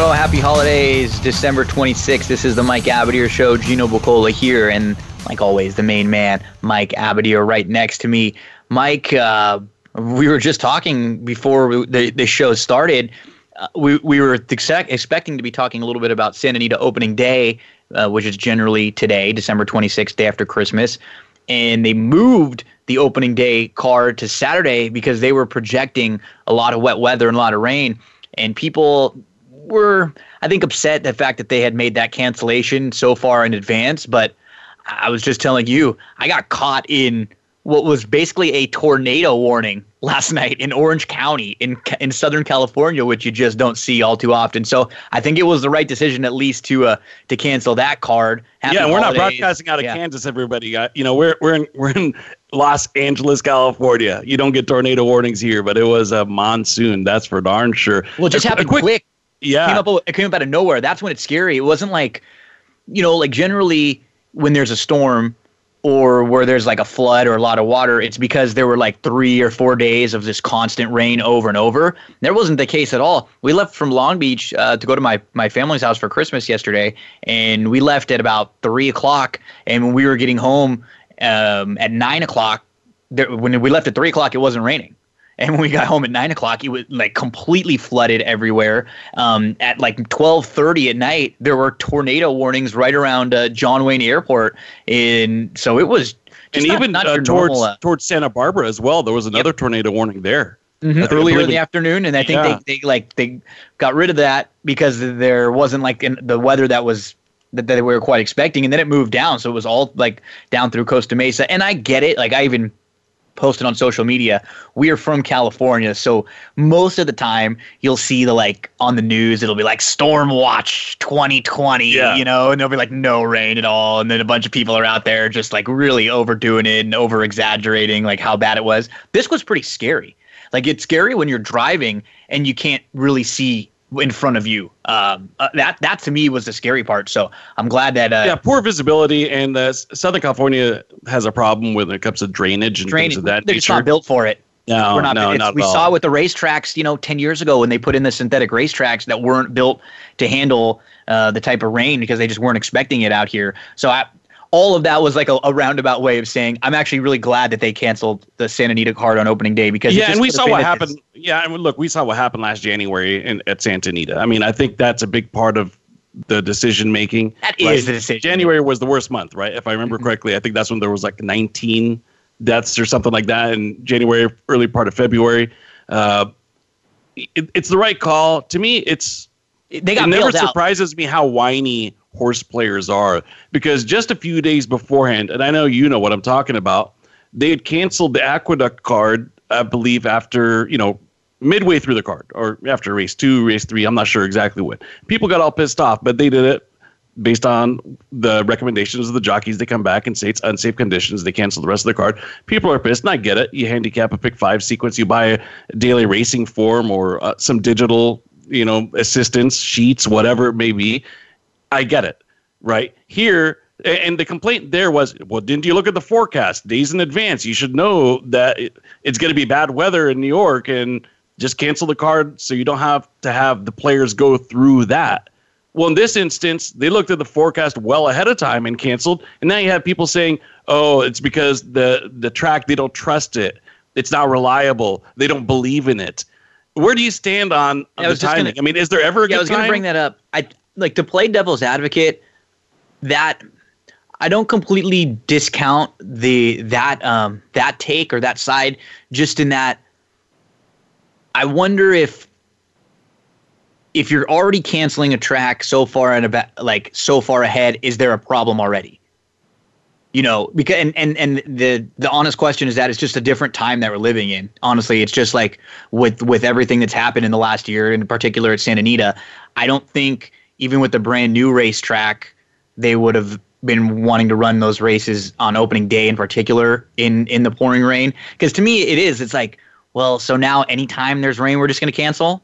Happy holidays, December 26th. This is the Mike Abadir Show. Gino Bucola here, and like always, the main man, Mike Abadir, right next to me. Mike, uh, we were just talking before the, the show started. Uh, we, we were expect, expecting to be talking a little bit about Santa Anita opening day, uh, which is generally today, December 26th, day after Christmas. And they moved the opening day card to Saturday because they were projecting a lot of wet weather and a lot of rain. And people were, I think, upset the fact that they had made that cancellation so far in advance. But I was just telling you, I got caught in what was basically a tornado warning last night in Orange County in in Southern California, which you just don't see all too often. So I think it was the right decision, at least to uh, to cancel that card. Happy yeah, we're not broadcasting out of yeah. Kansas, everybody. Uh, you know, we're we're in we're in Los Angeles, California. You don't get tornado warnings here, but it was a monsoon. That's for darn sure. Well, it just a, happened a quick, quick. Yeah, it came up. It came up out of nowhere. That's when it's scary. It wasn't like, you know, like generally when there's a storm or where there's like a flood or a lot of water, it's because there were like three or four days of this constant rain over and over. That wasn't the case at all. We left from Long Beach uh, to go to my my family's house for Christmas yesterday, and we left at about three o'clock. And when we were getting home um, at nine o'clock, there, when we left at three o'clock, it wasn't raining. And when we got home at nine o'clock, it was like completely flooded everywhere. Um, at like twelve thirty at night, there were tornado warnings right around uh, John Wayne Airport, and so it was. and not, even not uh, towards normal, uh, towards Santa Barbara as well, there was another yep. tornado warning there. Mm-hmm. Earlier in the afternoon, and I think yeah. they, they like they got rid of that because there wasn't like in the weather that was that, that we were quite expecting, and then it moved down, so it was all like down through Costa Mesa. And I get it, like I even posted on social media, we are from California. So most of the time you'll see the like on the news, it'll be like storm watch 2020, yeah. you know, and there'll be like no rain at all. And then a bunch of people are out there just like really overdoing it and over exaggerating like how bad it was. This was pretty scary. Like it's scary when you're driving and you can't really see in front of you. Um, uh, that that to me was the scary part. So I'm glad that uh, yeah, poor visibility and uh, Southern California has a problem when it comes to drainage and drainage. things of that They're nature. not built for it. No, We're not, no, not We saw all. it with the racetracks, you know, ten years ago when they put in the synthetic racetracks that weren't built to handle uh, the type of rain because they just weren't expecting it out here. So I, all of that was like a, a, roundabout way of saying I'm actually really glad that they canceled the Santa Anita card on opening day because yeah, and we saw what happened. Yeah, I mean, look, we saw what happened last January in, at Santa Anita. I mean, I think that's a big part of the decision making. That is the decision. January was the worst month, right? If I remember mm-hmm. correctly, I think that's when there was like 19 deaths or something like that in January, early part of February. Uh, it, it's the right call. To me, it's they got it never out. surprises me how whiny horse players are because just a few days beforehand, and I know you know what I'm talking about, they had canceled the Aqueduct card, I believe, after, you know, midway through the card or after race two, race three. I'm not sure exactly when. People got all pissed off, but they did it based on the recommendations of the jockeys. They come back and say it's unsafe conditions. They cancel the rest of the card. People are pissed, and I get it. You handicap a pick five sequence, you buy a daily racing form or uh, some digital, you know, assistance sheets, whatever it may be. I get it, right? Here, and the complaint there was, well, didn't you look at the forecast days in advance? You should know that it's going to be bad weather in New York and just cancel the card so you don't have to have the players go through that. Well, in this instance, they looked at the forecast well ahead of time and canceled. And now you have people saying, "Oh, it's because the the track they don't trust it. It's not reliable. They don't believe in it." Where do you stand on, on the timing? Gonna, I mean, is there ever a yeah, good I was going to bring that up. I like to play devil's advocate. That I don't completely discount the that um that take or that side. Just in that, I wonder if if you're already canceling a track so far and about like so far ahead, is there a problem already? You know, because and, and and the the honest question is that it's just a different time that we're living in. Honestly, it's just like with with everything that's happened in the last year, in particular at Santa Anita. I don't think even with the brand new racetrack, they would have been wanting to run those races on opening day in particular in in the pouring rain. Because to me it is it's like well so now anytime there's rain we're just going to cancel?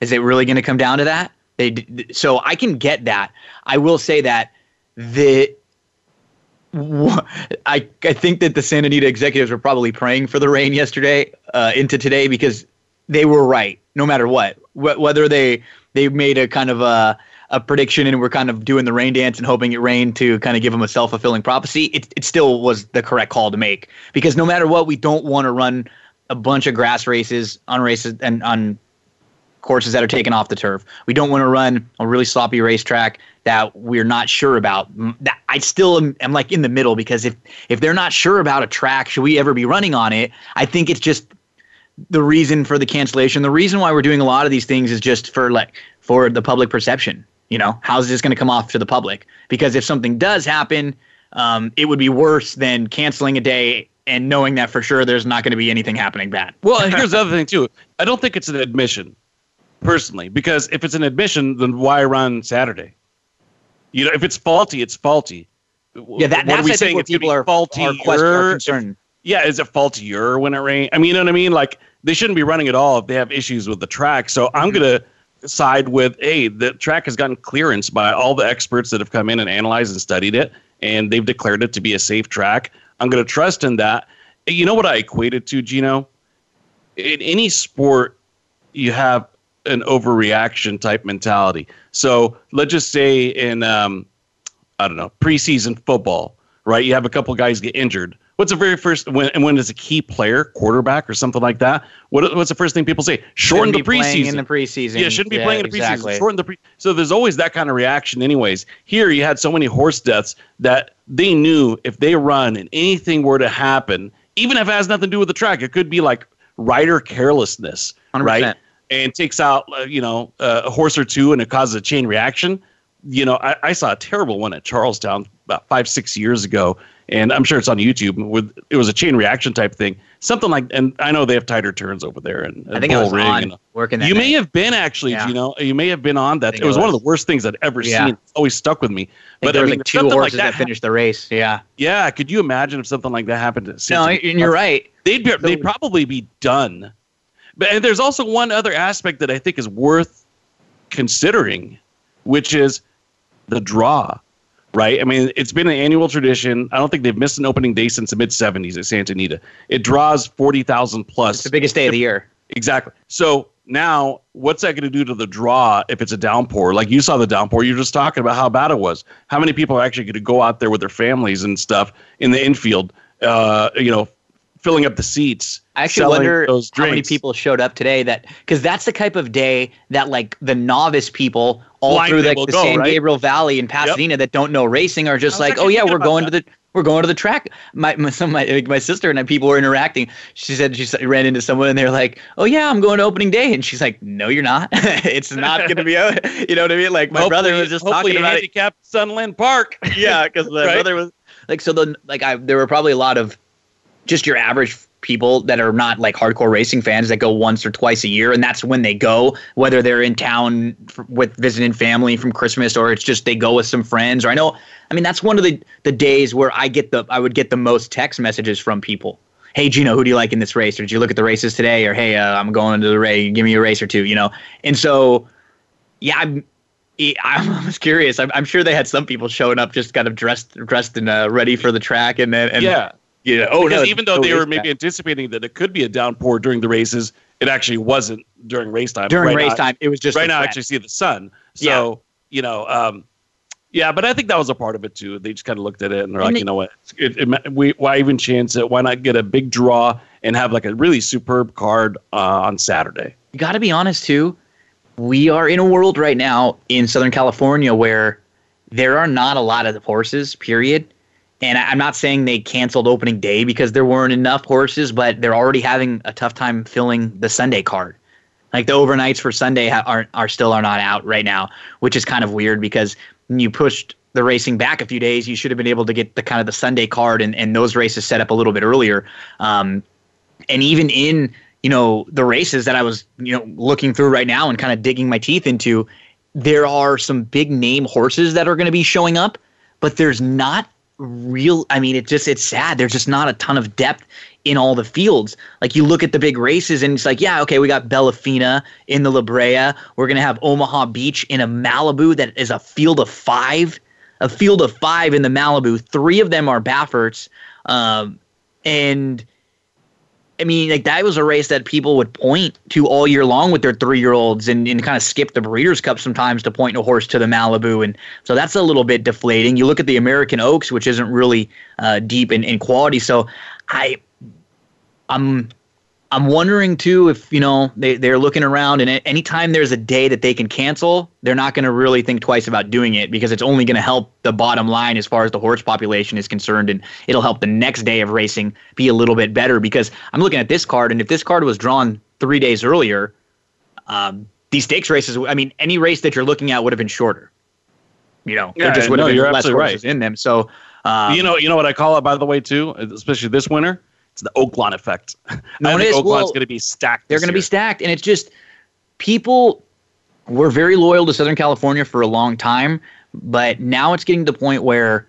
Is it really going to come down to that? They so i can get that. I will say that the I, I think that the Santa Anita executives were probably praying for the rain yesterday uh, into today because they were right no matter what. Wh- whether they they made a kind of a a prediction and we're kind of doing the rain dance and hoping it rained to kind of give them a self fulfilling prophecy, it, it still was the correct call to make because no matter what, we don't want to run a bunch of grass races on races and on courses that are taken off the turf. We don't want to run a really sloppy racetrack that we're not sure about. I still am, am like in the middle because if if they're not sure about a track, should we ever be running on it? I think it's just the reason for the cancellation. The reason why we're doing a lot of these things is just for like for the public perception. You know, how's this going to come off to the public? Because if something does happen, um, it would be worse than canceling a day and knowing that for sure there's not going to be anything happening bad. Well, and here's the other thing too. I don't think it's an admission, personally, because if it's an admission, then why run Saturday? You know, if it's faulty, it's faulty. Yeah, that, what that's are we saying? It's people are faulty. Are, are concerned. Yeah, is it faultier when it rains? I mean, you know what I mean? Like they shouldn't be running at all if they have issues with the track. So I'm mm-hmm. gonna side with, hey, the track has gotten clearance by all the experts that have come in and analyzed and studied it, and they've declared it to be a safe track. I'm going to trust in that. You know what I equated to, Gino? In any sport, you have an overreaction type mentality. So let's just say in, um, I don't know, preseason football, right? You have a couple guys get injured What's the very first when and when it's a key player, quarterback or something like that? What, what's the first thing people say? Shorten the preseason. in the preseason. Yeah, shouldn't be yeah, playing in the exactly. preseason. Shorten the pre. So there's always that kind of reaction, anyways. Here you had so many horse deaths that they knew if they run and anything were to happen, even if it has nothing to do with the track, it could be like rider carelessness, 100%. right? And takes out uh, you know uh, a horse or two, and it causes a chain reaction. You know, I, I saw a terrible one at Charles Town about five six years ago and I'm sure it's on YouTube. With it was a chain reaction type thing, something like. And I know they have tighter turns over there, and, and I think I was on working. you night. may have been actually, yeah. you know, you may have been on that. It was, it was, one of the worst things I'd ever yeah. seen. It's always stuck with me. But there I mean, like two horses like that, that, finished the race. Yeah, yeah. Could you imagine if something like that happened? To no, and you're right. They'd be, they'd probably be done. But and there's also one other aspect that I think is worth considering, which is the draw right? I mean, it's been an annual tradition. I don't think they've missed an opening day since the mid 70s at Santa Anita. It draws 40,000 plus. It's the biggest day of the year. Exactly. So now, what's that going to do to the draw if it's a downpour? Like you saw the downpour, you're just talking about how bad it was. How many people are actually going to go out there with their families and stuff in the infield, uh, you know, filling up the seats? I actually wonder how many people showed up today that because that's the type of day that like the novice people all Blind through like the go, San right? Gabriel Valley in Pasadena yep. that don't know racing are just like, oh yeah, we're going that. to the we're going to the track. My my, my my sister and I, people were interacting. She said she ran into someone and they're like, "Oh yeah, I'm going to opening day," and she's like, "No, you're not. it's not going to be." You know what I mean? Like my hopefully, brother was just talking about handicapped Sunland Park. yeah, because my right? brother was like, so the like I there were probably a lot of just your average people that are not like hardcore racing fans that go once or twice a year and that's when they go whether they're in town for, with visiting family from christmas or it's just they go with some friends or i know i mean that's one of the the days where i get the i would get the most text messages from people. Hey gino who do you like in this race? Or did you look at the races today? Or hey uh, i'm going to the race give me a race or two you know? And so yeah i'm I'm just curious. I'm, I'm, sure they had some people showing up just kind of dressed, dressed and uh, ready for the track, and then and yeah, yeah. Oh because no. Even though they were maybe anticipating that it could be a downpour during the races, it actually wasn't during race time. During right race now, time, it was just right now. I actually see the sun. So yeah. you know, um, yeah. But I think that was a part of it too. They just kind of looked at it and they're and like, they, you know what? It, it, we, why even chance it? Why not get a big draw and have like a really superb card uh, on Saturday? You got to be honest too. We are in a world right now in Southern California where there are not a lot of the horses. Period and I'm not saying they canceled opening day because there weren't enough horses, but they're already having a tough time filling the Sunday card. Like the overnights for Sunday are are still are not out right now, which is kind of weird because you pushed the racing back a few days. You should have been able to get the kind of the Sunday card and, and those races set up a little bit earlier. Um, and even in you know the races that I was you know looking through right now and kind of digging my teeth into, there are some big name horses that are going to be showing up but there's not real I mean it just it's sad. There's just not a ton of depth in all the fields. Like you look at the big races and it's like yeah okay we got Bellafina in the La Brea. We're going to have Omaha Beach in a Malibu that is a field of 5 a field of 5 in the Malibu. 3 of them are Bafferts. Um, and I mean, like that was a race that people would point to all year long with their three year olds and, and kind of skip the Breeders' Cup sometimes to point a horse to the Malibu. And so that's a little bit deflating. You look at the American Oaks, which isn't really uh, deep in, in quality. So I, I'm I'm wondering too if you know they they're looking around and anytime there's a day that they can cancel, they're not going to really think twice about doing it because it's only going to help the bottom line as far as the horse population is concerned, and it'll help the next day of racing be a little bit better. Because I'm looking at this card, and if this card was drawn three days earlier, um, these stakes races, I mean, any race that you're looking at would have been shorter. You know, Yeah, there just would have no, been you're less absolutely horses in them. So. Um, you know, you know what I call it, by the way, too, especially this winter. It's the Oaklawn effect. No, I think. Oaklawn's Well, going to be stacked. they're going to be stacked and it's just people were very loyal to southern california for a long time but now it's getting to the point where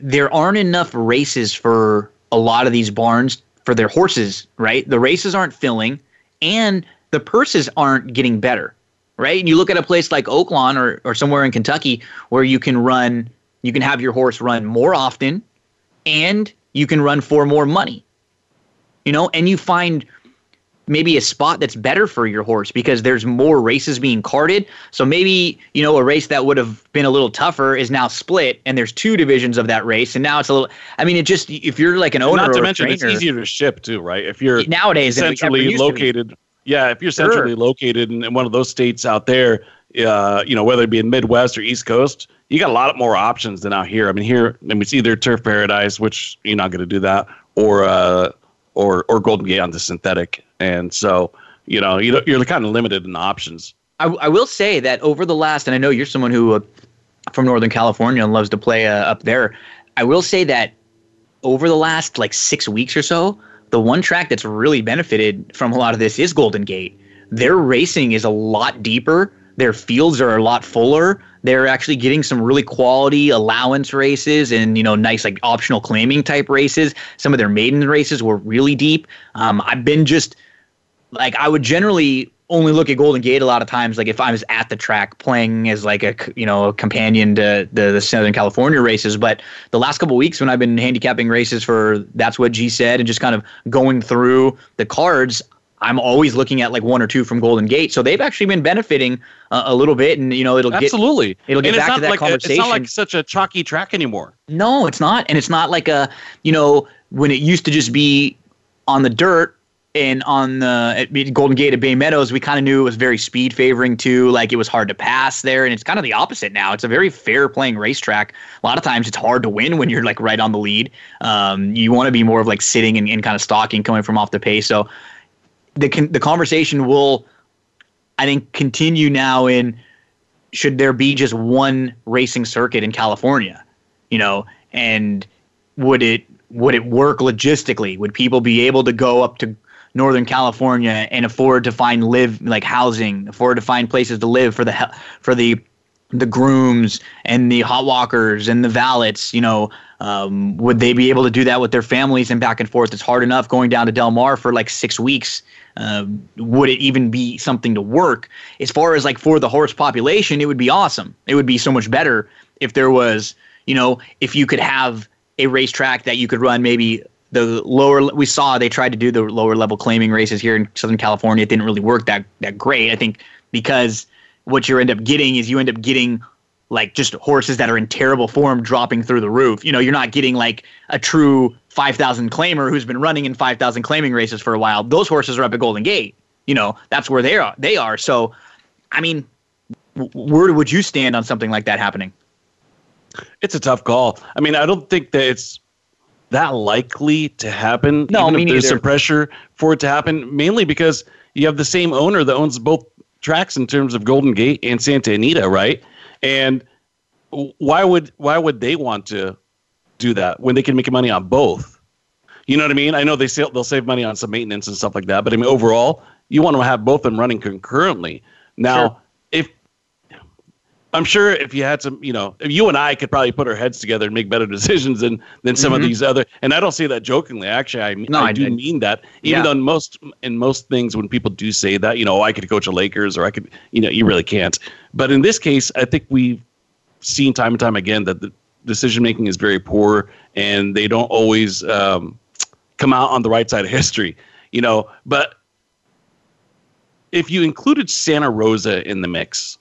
there aren't enough races for a lot of these barns for their horses right the races aren't filling and the purses aren't getting better right and you look at a place like oaklawn or, or somewhere in kentucky where you can run you can have your horse run more often and you can run for more money you know, and you find maybe a spot that's better for your horse because there's more races being carted. So maybe, you know, a race that would have been a little tougher is now split and there's two divisions of that race. And now it's a little, I mean, it just, if you're like an owner Not to or a mention, it's easier to ship too, right? If you're nowadays than we ever centrally used to be. located, yeah, if you're Sure. centrally located in, in one of those states out there, uh, you know, whether it be in Midwest or East Coast, you got a lot more options than out here. I mean, here, I mean, it's either Turf Paradise, which you're not going to do that, or uh, or or Golden Gate on the synthetic, and so you know, you you're kind of limited in options. I, I will say that over the last, and I know you're someone who uh, from Northern California and loves to play uh, up there. I will say that over the last like six weeks or so, the one track that's really benefited from a lot of this is Golden Gate. Their racing is a lot deeper. Their fields are a lot fuller. They're actually getting some really quality allowance races and you know nice like optional claiming type races. Some of their maiden races were really deep. Um, I've been just like I would generally only look at Golden Gate a lot of times. Like if I was at the track playing as like a you know a companion to the, the Southern California races, but the last couple weeks when I've been handicapping races for that's what G said and just kind of going through the cards. I'm always looking at like one or two from Golden Gate, so they've actually been benefiting uh, a little bit, and you know it'll get Absolutely, it'll get and back it's to that like a- it's not like such a chalky track anymore. No, it's not. And it's not like a, you know, when it used to just be on the dirt and on the at Golden Gate at Bay Meadows, we kind of knew it was very speed favoring too. Like it was hard to pass there. And it's kind of the opposite now. It's a very fair playing racetrack. A lot of times it's hard to win when you're like right on the lead. Um, you want to be more of like sitting and, and kind of stalking coming from off the pace. So the, con- the conversation will, I think, continue now in should there be just one racing circuit in California? you know? And would it would it work logistically? Would people be able to go up to northern california and afford to find live like housing afford to find places to live for the for the the grooms and the hot walkers and the valets you know? Um, would they be able to do that with their families and back and forth? It's hard enough going down to del mar for like six weeks um, would it even be something to work? As far as like for the horse population it would be awesome. It would be so much better if there was you know if you could have a racetrack that you could run maybe the lower we saw they tried to do the lower level claiming races here in southern california. It didn't really work that that great. I think because what you end up getting is you end up getting like just horses that are in terrible form dropping through the roof. You know, you're not getting like a true 5,000 claimer who's been running in 5,000 claiming races for a while. Those horses are up at Golden Gate. You know, that's where they are. They are. So, I mean, where would you stand on something like that happening? It's a tough call. I mean, I don't think that it's that likely to happen. No, even me if there's some pressure for it to happen, mainly because you have the same owner that owns both tracks in terms of Golden Gate and Santa Anita, right? And why would why would they want to do that when they can make money on both? You know what I mean? I know they sell, they'll save money on some maintenance and stuff like that, but I mean overall, you want to have both of them running concurrently. Now, Sure. if I'm sure if you had some, you know, if you and I could probably put our heads together and make better decisions than than some mm-hmm. of these other. And I don't say that jokingly. Actually, I no, I, I do mean that. Even yeah. though in most in most things, when people do say that, you know, oh, I could coach a Lakers or I could, you know, you really can't. But in this case, I think we've seen time and time again that the decision making is very poor, and they don't always um, come out on the right side of history. You know, but if you included Santa Rosa in the mix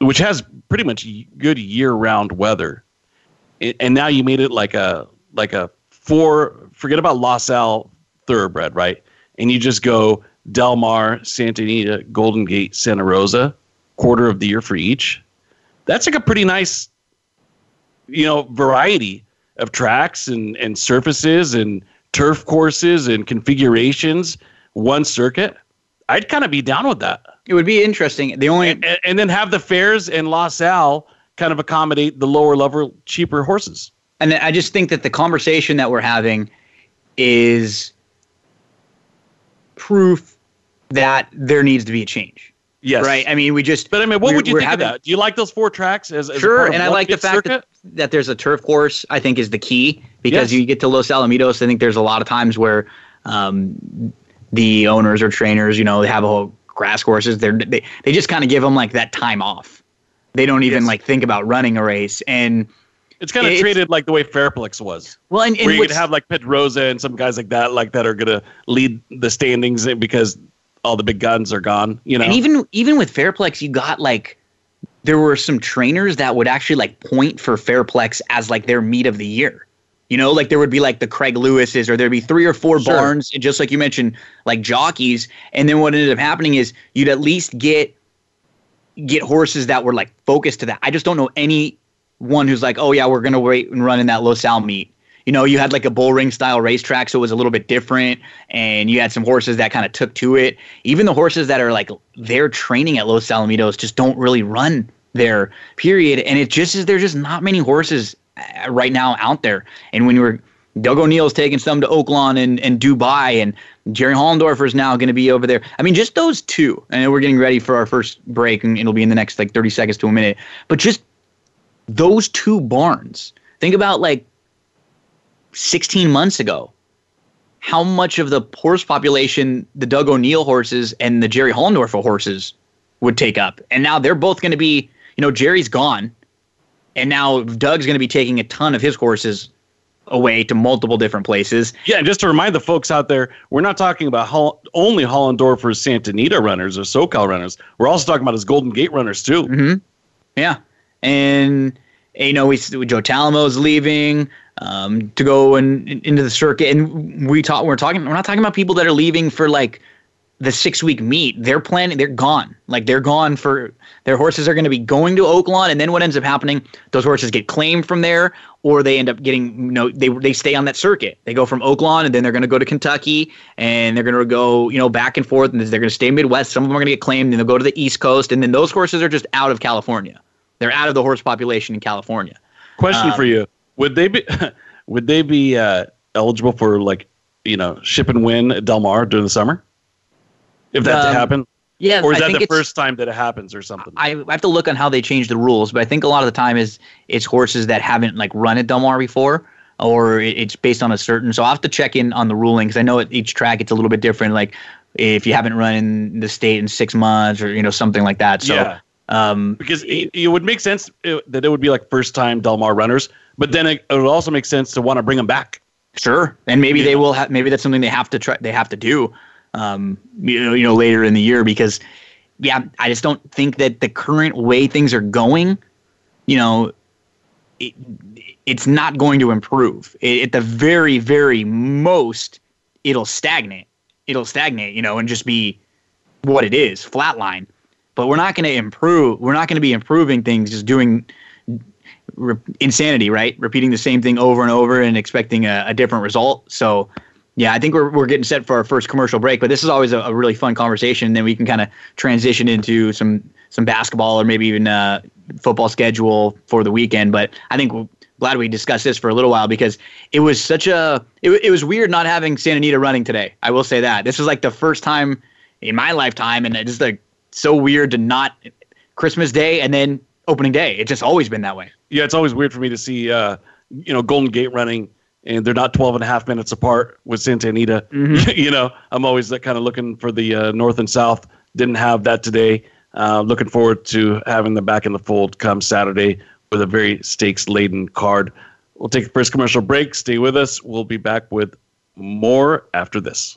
which has pretty much good year-round weather, and now you made it like a like a four. Forget about Los Al thoroughbred, right? And you just go Del Mar, Santa Anita, Golden Gate, Santa Rosa, quarter of the year for each. That's like a pretty nice, you know, variety of tracks and and surfaces and turf courses and configurations. One circuit. I'd kind of be down with that. It would be interesting. The only and, and then have the fairs in Los Al kind of accommodate the lower level, cheaper horses. And I just think that the conversation that we're having is proof that there needs to be a change. Yes. Right. I mean, we just. But I mean, what would you think having, of that? Do you like those four tracks as, as sure? and I like the fact that, that there's a turf course. I think is the key because yes. you get to Los Alamitos. I think there's a lot of times where um, the owners or trainers, you know, they have a whole grass courses, they're, they they just kind of give them like that time off. They don't even yes. like think about running a race, and it's kind of treated like the way Fairplex was. Well, and, and where you could have like Pedroza and some guys like that, like that are gonna lead the standings because all the big guns are gone. You know, and even even with Fairplex, you got like there were some trainers that would actually like point for Fairplex as like their meet of the year. You know, like there would be like the Craig Lewis's, or there'd be three or four sure. barns, just like you mentioned, like jockeys. And then what ended up happening is you'd at least get get horses that were like focused to that. I just don't know any one who's like, oh yeah, we're gonna wait and run in that Los Al meet. You know, you had like a bull ring style racetrack, so it was a little bit different, and you had some horses that kind of took to it. Even the horses that are like they're training at Los Alamitos just don't really run there. Period. And it just is there's just not many horses uh, right now out there. And when were Doug O'Neill's taking some to Oaklawn and, and Dubai, and Jerry Hollendorfer is now going to be over there. I mean, just those two. And we're getting ready for our first break, and it'll be in the next like 30 seconds to a minute. But just those two barns. Think about like 16 months ago. How much of the horse population the Doug O'Neill horses and the Jerry Hollendorfer horses would take up? And now they're both going to be, you know, Jerry's gone and now Doug's going to be taking a ton of his horses away to multiple different places. Yeah, and just to remind the folks out there, we're not talking about Hol- only Hollendorfer's Santa Anita runners or SoCal runners. We're also talking about his Golden Gate runners too. Mm-hmm. Yeah, and you know we Joe Talamo's leaving um, to go and into the circuit, and we talk. We're talking. We're not talking about people that are leaving for like the six week meet. They're planning. They're gone. Like they're gone for their horses are going to be going to Oaklawn, and then what ends up happening? Those horses get claimed from there, or they end up getting you know they they stay on that circuit. They go from Oaklawn, and then they're going to go to Kentucky, and they're going to go you know back and forth, and they're going to stay Midwest. Some of them are going to get claimed, and they'll go to the East Coast, and then those horses are just out of California. They're out of the horse population in California. Question um, for you: Would they be would they be uh, eligible for like you know ship and win at Del Mar during the summer? If that um, to happen? Yeah, or is I that the first time that it happens, or something? I, I have to look on how they change the rules, but I think a lot of the time is it's horses that haven't like run at Del Mar before, or it's based on a certain. So I have to check in on the ruling because I know at each track it's a little bit different. Like if you haven't run in the state in six months, or you know something like that. So yeah. Um, because it, it, would make sense uh, that it would be like first time Del Mar runners, but then it, it would also make sense to want to bring them back. Sure, and maybe they will. have. maybe that's something they have to try. They have to do um, you know, you know, later in the year because, yeah, I just don't think that the current way things are going, you know, it, it's not going to improve. It, at the very, very most, it'll stagnate. It'll stagnate, you know, and just be what it is, flatline. But we're not going to improve. We're not going to be improving things just doing re- insanity, right? Repeating the same thing over and over and expecting a, a different result. So yeah, I think we're, we're getting set for our first commercial break, but this is always a, a really fun conversation. Then we can kind of transition into some some basketball or maybe even uh, football schedule for the weekend. But I think we're glad we discussed this for a little while because it was such a it, it was weird not having Santa Anita running today. I will say that this was like the first time in my lifetime, and it's like so weird to not Christmas Day, and then opening day. It's just always been that way. Yeah, it's always weird for me to see, uh, you know, Golden Gate running and they're not 12 and a half minutes apart with Santa Anita. Mm-hmm. you know, I'm always that kind of looking for the uh, North and South. Didn't have that today. Uh, looking forward to having them back in the fold come Saturday with a very stakes laden card. We'll take the first commercial break. Stay with us. We'll be back with more after this.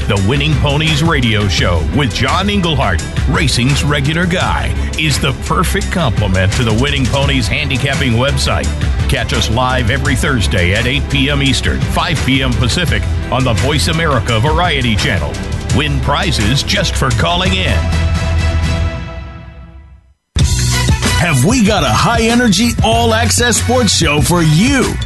The Winning Ponies radio show with John Englehart, racing's regular guy, is the perfect complement to the Winning Ponies handicapping website. Catch us live every Thursday at 8 p.m. Eastern, 5 p.m. Pacific on the Voice America Variety Channel. Win prizes just for calling in. have we got a high energy, all access sports show for you.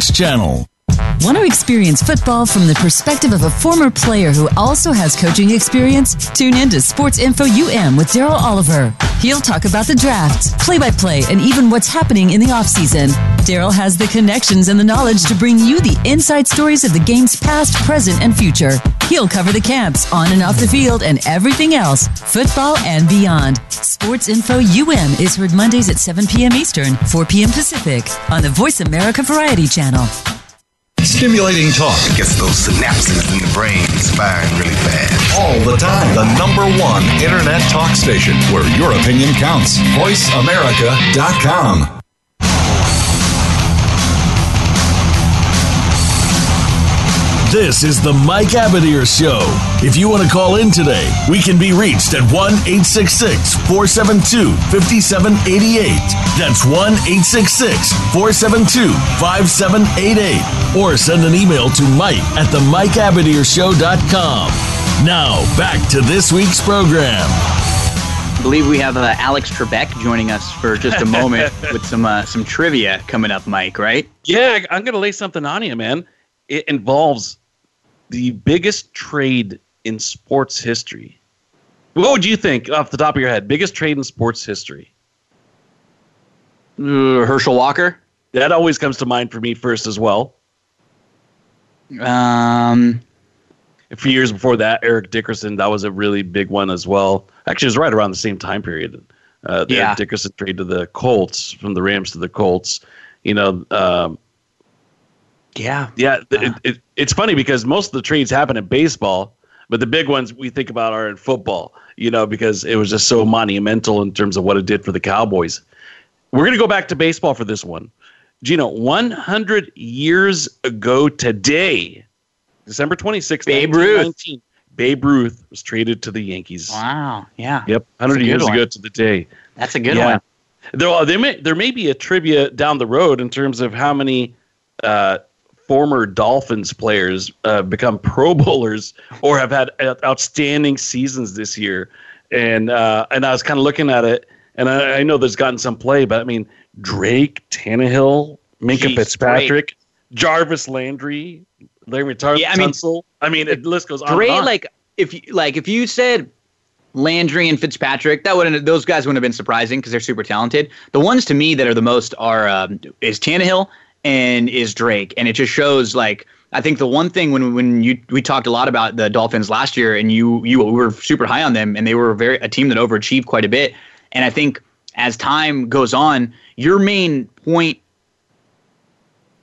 Channel. Want to experience football from the perspective of a former player who also has coaching experience? Tune in to Sports Info UM with Daryl Oliver. He'll talk about the draft, play by play, and even what's happening in the offseason. Daryl has the connections and the knowledge to bring you the inside stories of the game's past, present, and future. He'll cover the camps, on and off the field, and everything else, football and beyond. Sports Info UM is heard Mondays at 7 p.m. Eastern, 4 p.m. Pacific on the Voice America Variety Channel. Stimulating talk that gets those synapses in the brain firing really fast. All the time. The number one internet talk station where your opinion counts. VoiceAmerica.com. This is the Mike Abadir Show. If you want to call in today, we can be reached at 1 866 472 5788. That's 1 866 472 5788. Or send an email to Mike at the Mike MikeAbadirshow.com. Now, back to this week's program. I believe we have uh, Alex Trebek joining us for just a moment with some uh, some trivia coming up, Mike. Right? Yeah, I'm gonna lay something on you, man. It involves the biggest trade in sports history. What would you think off the top of your head? Biggest trade in sports history? Uh, Herschel Walker. That always comes to mind for me first as well. Um, a few years before that, Eric Dickerson. That was a really big one as well. Actually, it was right around the same time period. Uh, the yeah. Eric Dickerson trade to the Colts from the Rams to the Colts. You know, um, yeah, yeah. It, it, it's funny because most of the trades happen in baseball, but the big ones we think about are in football. You know, because it was just so monumental in terms of what it did for the Cowboys. We're gonna go back to baseball for this one. Gino, 100 years ago today, December 26th, Babe Ruth. Babe Ruth was traded to the Yankees. Wow. Yeah. Yep. 100 years one. ago to the day. That's a good yeah. one. There, there, may, there may be a trivia down the road in terms of how many uh, former Dolphins players uh, become Pro Bowlers or have had outstanding seasons this year. And uh, and I was kind of looking at it, and I, I, know there's gotten some play, but I mean Drake, Tannehill, Minkah Jeez, Fitzpatrick, Drake. Jarvis Landry, Larry Tar- yeah, I mean, Tunsil. I mean, it, the list goes on. Drake, on. like if you like if you said Landry and Fitzpatrick, that wouldn't those guys wouldn't have been surprising because they're super talented. The ones to me that are the most are um, is Tannehill and is Drake, and it just shows like I think the one thing when when you we talked a lot about the Dolphins last year, and you you were super high on them, and they were very a team that overachieved quite a bit. And I think as time goes on, your main point,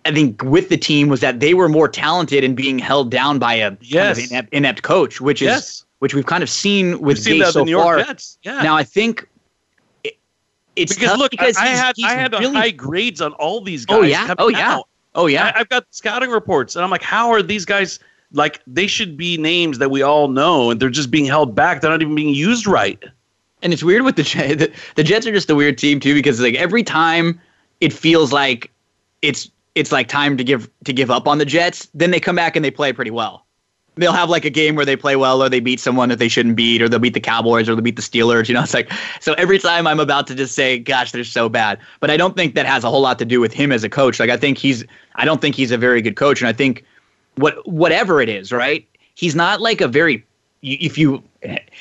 I think, with the team was that they were more talented and being held down by a yes. kind of inept, inept, coach, which is yes. which we've kind of seen with seen so the New York far. Jets. Yeah. Now I think it's because look, because I, I had I had really, high grades on all these oh, guys. Oh yeah, oh yeah, out. oh yeah. I, I've got scouting reports, and I'm like, how are these guys? Like, they should be names that we all know, and they're just being held back. They're not even being used right. And it's weird with the Jets. The, the Jets are just a weird team too because like every time it feels like it's it's like time to give to give up on the Jets, then they come back and they play pretty well. They'll have like a game where they play well or they beat someone that they shouldn't beat or they'll beat the Cowboys or they'll beat the Steelers. You know, it's like so every time I'm about to just say, gosh, they're so bad. But I don't think that has a whole lot to do with him as a coach. Like I think he's I don't think he's a very good coach. And I think what whatever it is, right? He's not like a very if you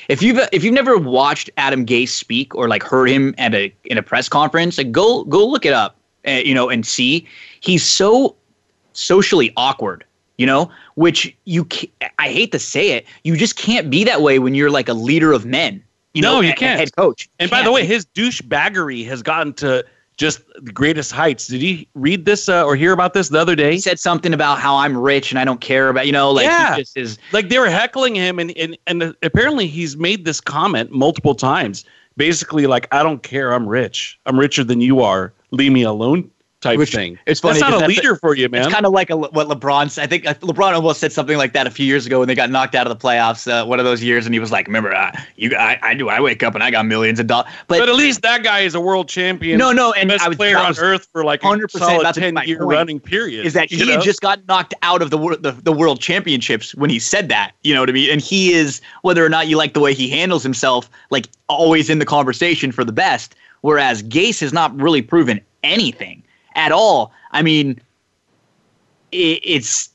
if you've if you've never watched Adam Gase speak or like heard him at a in a press conference, like go go look it up, uh, you know, and see. He's so socially awkward, you know, which you ca- I hate to say it, you just can't be that way when you're like a leader of men. You No, know, you can't. head coach. And by Can't. the way, his douchebaggery has gotten to just the greatest heights. Did you read this uh, or hear about this the other day? he said something about how I'm rich and I don't care about, you know, like Yeah. he just is like they were heckling him and, and and apparently he's made this comment multiple times basically like i don't care i'm rich i'm richer than you are leave me alone type Which- thing it's funny that's not a leader for you man It's kind of like a, what LeBron. said. I think uh, LeBron almost said something like that a few years ago when they got knocked out of the playoffs. Uh, one of those years, and he was like, "Remember, uh, you, I, I do. I wake up and I got millions of dollars." But, but at least that guy is a world champion no, no, and best I was, player that on earth for like a 100% solid about to be 10 year running period is that he had just got knocked out of the, the the world championships when he said that. You know what I mean? And he is whether or not you like the way he handles himself, like always in the conversation for the best. Whereas Gase has not really proven anything at all. I mean, it, it's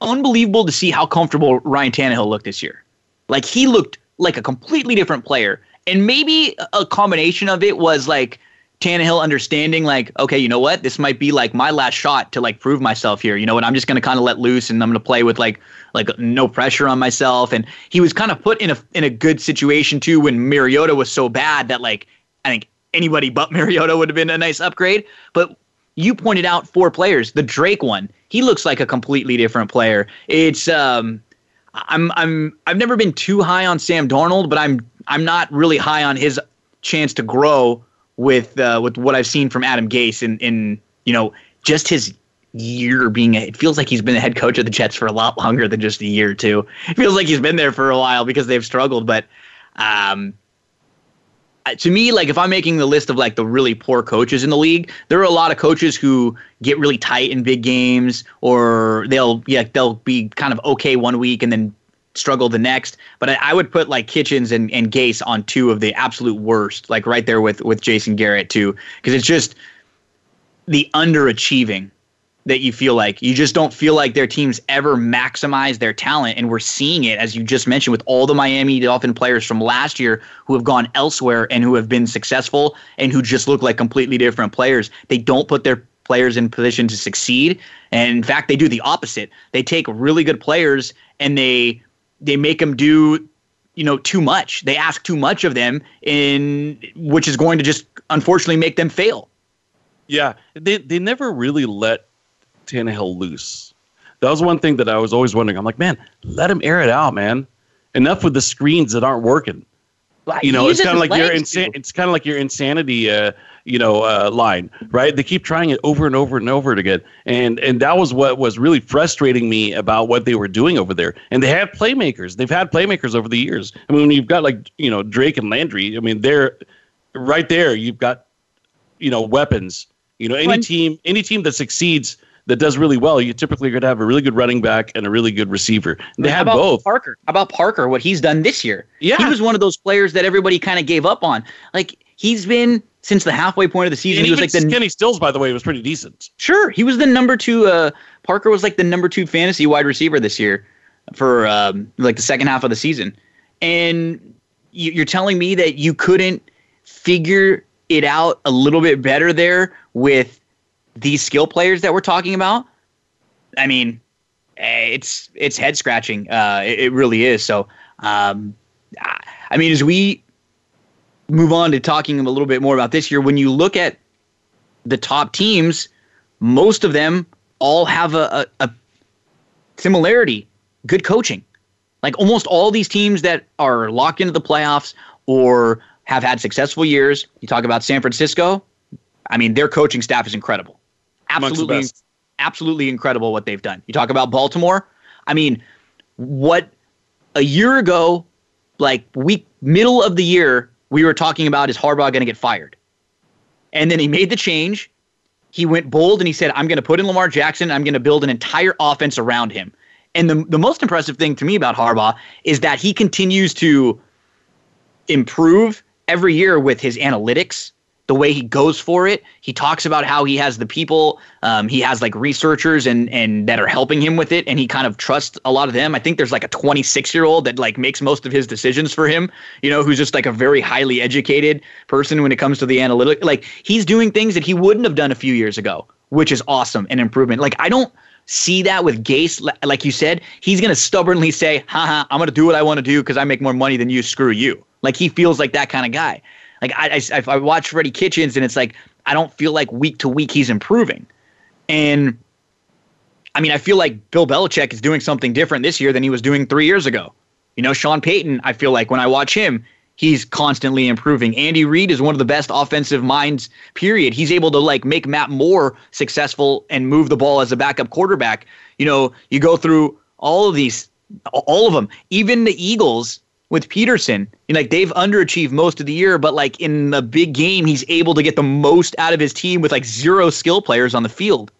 unbelievable to see how comfortable Ryan Tannehill looked this year. Like he looked like a completely different player. And maybe a combination of it was like Tannehill understanding, like, okay, you know what? This might be like my last shot to like prove myself here. You know what? I'm just gonna kind of let loose and I'm gonna play with like like no pressure on myself. And he was kind of put in a in a good situation too when Mariota was so bad that like I think anybody but Mariota would have been a nice upgrade. But you pointed out four players. The Drake one, he looks like a completely different player. It's um, I'm I'm I've never been too high on Sam Darnold, but I'm I'm not really high on his chance to grow with uh, with what I've seen from Adam Gase in in you know just his year being a, it feels like he's been the head coach of the Jets for a lot longer than just a year too. It feels like he's been there for a while because they've struggled, but um to me, like if I'm making the list of like the really poor coaches in the league, there are a lot of coaches who get really tight in big games, or they'll yeah they'll be kind of okay one week and then struggle the next. But I, I would put like Kitchens and, and Gase on two of the absolute worst, like right there with with Jason Garrett too, because it's just the underachieving that you feel like. You just don't feel like their teams ever maximize their talent and we're seeing it as you just mentioned with all the Miami Dolphin players from last year who have gone elsewhere and who have been successful and who just look like completely different players. They don't put their players in position to succeed. And in fact they do the opposite. They take really good players and they they make them do you know too much. They ask too much of them in which is going to just unfortunately make them fail. Yeah, they they never really let Tannehill loose. That was one thing that I was always wondering. I'm like, man, let him air it out, man. Enough with the screens that aren't working. You know, it's kind of like your insa- it's kind of like your insanity, uh, you know, uh, line, right? They keep trying it over and over and over again, and and that was what was really frustrating me about what they were doing over there. And they have playmakers. They've had playmakers over the years. I mean, when you've got like you know Drake and Landry, I mean, they're right there. You've got you know weapons. You know, any When- team, any team that succeeds that does really well, you typically are going to have a really good running back and a really good receiver. And they How had both. Parker. How about Parker? What he's done this year? Yeah. he was one of those players that everybody kind of gave up on. Like he's been since the halfway point of the season. And he was like the Kenny Stills, by the way, was pretty decent. sure he was the number two. Uh, Parker was like the number two fantasy wide receiver this year for um, like the second half of the season. And you, you're telling me that you couldn't figure it out a little bit better there with these skill players that we're talking about? I mean, eh, it's it's head scratching. Uh, it, it really is. So, um, I mean, as we move on to talking a little bit more about this year, when you look at the top teams, most of them all have a, a, a similarity: good coaching. Like almost all these teams that are locked into the playoffs or have had successful years. You talk about San Francisco. I mean, their coaching staff is incredible. Absolutely, absolutely incredible what they've done. You talk about Baltimore. I mean, what a year ago, like week middle of the year, we were talking about is Harbaugh going to get fired, and then he made the change. He went bold and he said, "I'm going to put in Lamar Jackson. I'm going to build an entire offense around him." And the the most impressive thing to me about Harbaugh is that he continues to improve every year with his analytics, the way he goes for it. He talks about how he has the people, um, he has like researchers and and that are helping him with it, and he kind of trusts a lot of them. I think there's like a 26 year old that like makes most of his decisions for him. You know, who's just like a very highly educated person when it comes to the analytic. Like he's doing things that he wouldn't have done a few years ago, which is awesome and improvement. Like I don't see that with Gase. Like you said, he's going to stubbornly say, haha, I'm going to do what I want to do because I make more money than you. Screw you. Like he feels like that kind of guy. Like I, I, I watch Freddie Kitchens and it's like, I don't feel like week to week he's improving. And I mean, I feel like Bill Belichick is doing something different this year than he was doing three years ago. You know, Sean Payton, I feel like when I watch him, he's constantly improving. Andy Reid is one of the best offensive minds, period. He's able to like make Matt Moore successful and move the ball as a backup quarterback. You know, you go through all of these, all of them, even the Eagles with Pederson. You know, like they've underachieved most of the year, but like in the big game, he's able to get the most out of his team with like zero skill players on the field.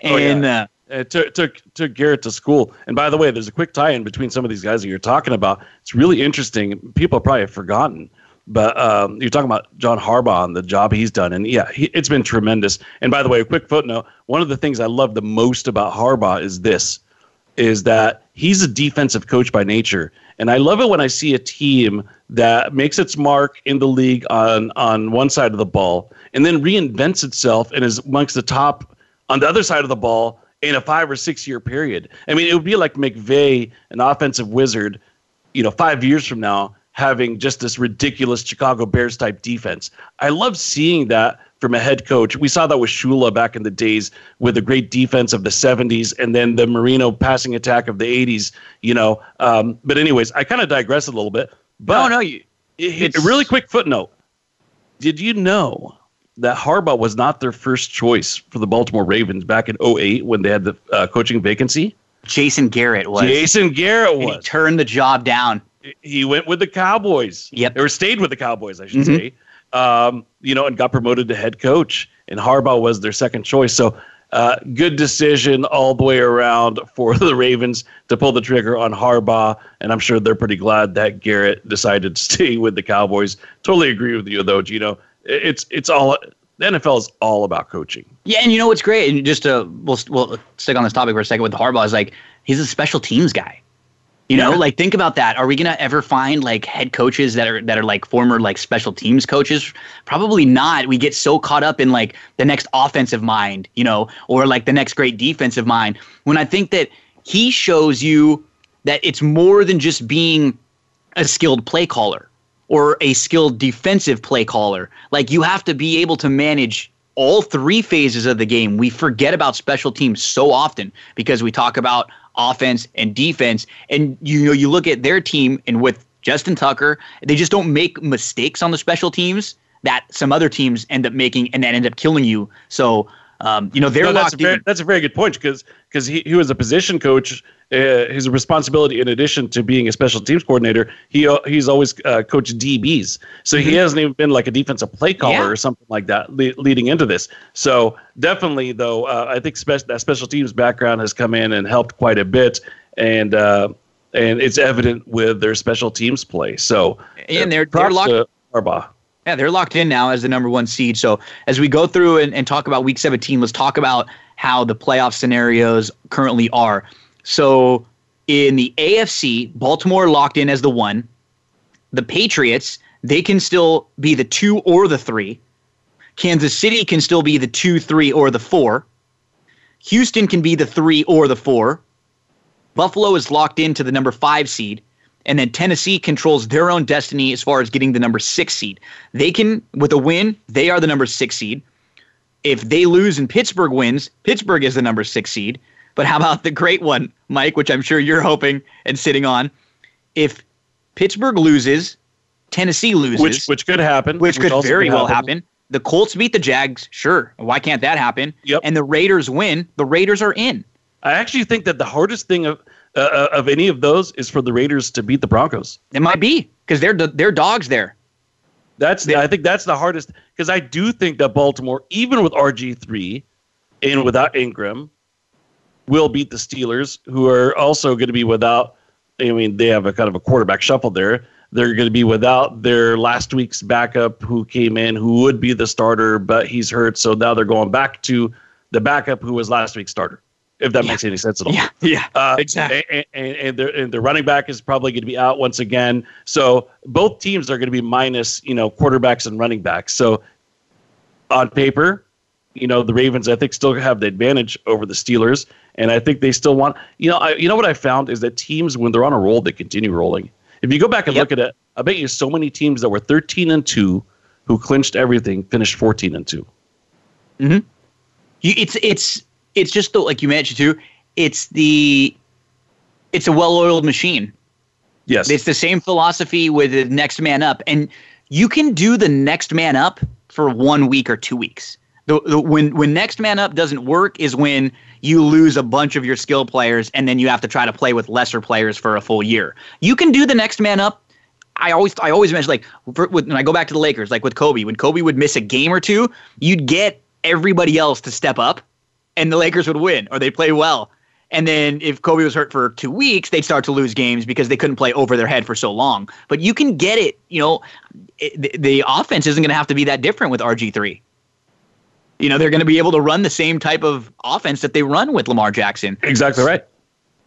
And, oh, yeah. uh, it took, took took Garrett to school. And by the way, there's a quick tie-in between some of these guys that you're talking about. It's really interesting. People probably have forgotten, but um, you're talking about John Harbaugh and the job he's done, and yeah, he, it's been tremendous. And by the way, a quick footnote: one of the things I love the most about Harbaugh is this: is that he's a defensive coach by nature, and I love it when I see a team that makes its mark in the league on on one side of the ball, and then reinvents itself and is amongst the top on the other side of the ball in a five or six year period. I mean, it would be like McVay, an offensive wizard, you know, five years from now, having just this ridiculous Chicago Bears type defense. I love seeing that from a head coach. We saw that with Shula back in the days with the great defense of the 70s and then the Marino passing attack of the 80s, you know. Um, but, anyways, I kind of digress a little bit. But no, no, you, it's, a really quick footnote. Did you know that Harbaugh was not their first choice for the Baltimore Ravens back in 08 when they had the uh, coaching vacancy. Jason Garrett was. Jason Garrett was. he turned the job down. He went with the Cowboys. Yep. Or stayed with the Cowboys, I should mm-hmm. say. Um, you know, and got promoted to head coach. And Harbaugh was their second choice. So uh, good decision all the way around for the Ravens to pull the trigger on Harbaugh, and I'm sure they're pretty glad that Garrett decided to stay with the Cowboys. Totally agree with you though, Gino it's it's all the NFL is all about coaching. Yeah, and you know what's great, and just to we'll we'll stick on this topic for a second with Harbaugh is like he's a special teams guy. You know, yeah. like think about that. Are we gonna ever find like head coaches that are that are like former like special teams coaches? Probably not. We get so caught up in like the next offensive mind, you know, or like the next great defensive mind. When I think that he shows you that it's more than just being a skilled play caller or a skilled defensive play caller. Like you have to be able to manage all three phases of the game. We forget about special teams so often because we talk about offense and defense. And you know, you look at their team and with Justin Tucker, they just don't make mistakes on the special teams that some other teams end up making and that end up killing you. So um, you know, they're no, that's, a very, that's a very good point because because he, he was a position coach. Uh, his responsibility, in addition to being a special teams coordinator, he uh, he's always uh, coached DBs. So mm-hmm. he hasn't even been like a defensive play caller yeah. or something like that le- leading into this. So definitely, though, uh, I think spe- that special teams background has come in and helped quite a bit, and uh, and it's evident with their special teams play. So and they're, they're locked. Harbaugh. Yeah, they're locked in now as the number one seed. So as we go through and, and talk about week 17, let's talk about how the playoff scenarios currently are. So in the AFC, Baltimore locked in as the one. The Patriots, they can still be the two or the three. Kansas City can still be the two, three, or the four. Houston can be the three or the four. Buffalo is locked into the number five seed and then Tennessee controls their own destiny as far as getting the number six seed. They can, with a win, they are the number six seed. If they lose and Pittsburgh wins, Pittsburgh is the number six seed. But how about the great one, Mike, which I'm sure you're hoping and sitting on? if Pittsburgh loses, Tennessee loses, which which could happen, which, could also very well happen. The Colts beat the Jags, sure. Why can't that happen? Yep. And the Raiders win. The Raiders are in. I actually think that the hardest thing of uh, of any of those is for the Raiders to beat the Broncos. It might be because they're they're dogs there. That's the, I think that's the hardest because I do think that Baltimore, even with RG three, and without Ingram, will beat the Steelers, who are also going to be without. I mean, they have a kind of a quarterback shuffle there. They're going to be without their last week's backup, who came in, who would be the starter, but he's hurt. So now they're going back to the backup, who was last week's starter. If that Yeah. makes any sense at all. Yeah, yeah, Uh, exactly. And, and, and, their, and the running back is probably going to be out once again. So both teams are going to be minus, you know, quarterbacks and running backs. So on paper, you know, the Ravens I think still have the advantage over the Steelers, and I think they still want. You know, I, you know what I found is that teams when they're on a roll, they continue rolling. If you go back and Yep. look at it, I bet you so many teams that were 13 and two, who clinched everything, finished 14 and two. You, it's it's it's just the like you mentioned too. It's the it's a well-oiled machine. Yes, It's the same philosophy with the next man up, and you can do the next man up for one week or two weeks. The, the, when when next man up doesn't work is when you lose a bunch of your skill players, and then you have to try to play with lesser players for a full year. You can do the next man up. I always I always mention like for, when I go back to the Lakers, like with Kobe, when Kobe would miss a game or two, you'd get everybody else to step up, and the Lakers would win or they'd play well. And then if Kobe was hurt for two weeks, they'd start to lose games because they couldn't play over their head for so long. But you can get it. You know, it, the, the offense isn't going to have to be that different with RG three. You know, they're going to be able to run the same type of offense that they run with Lamar Jackson. exactly right.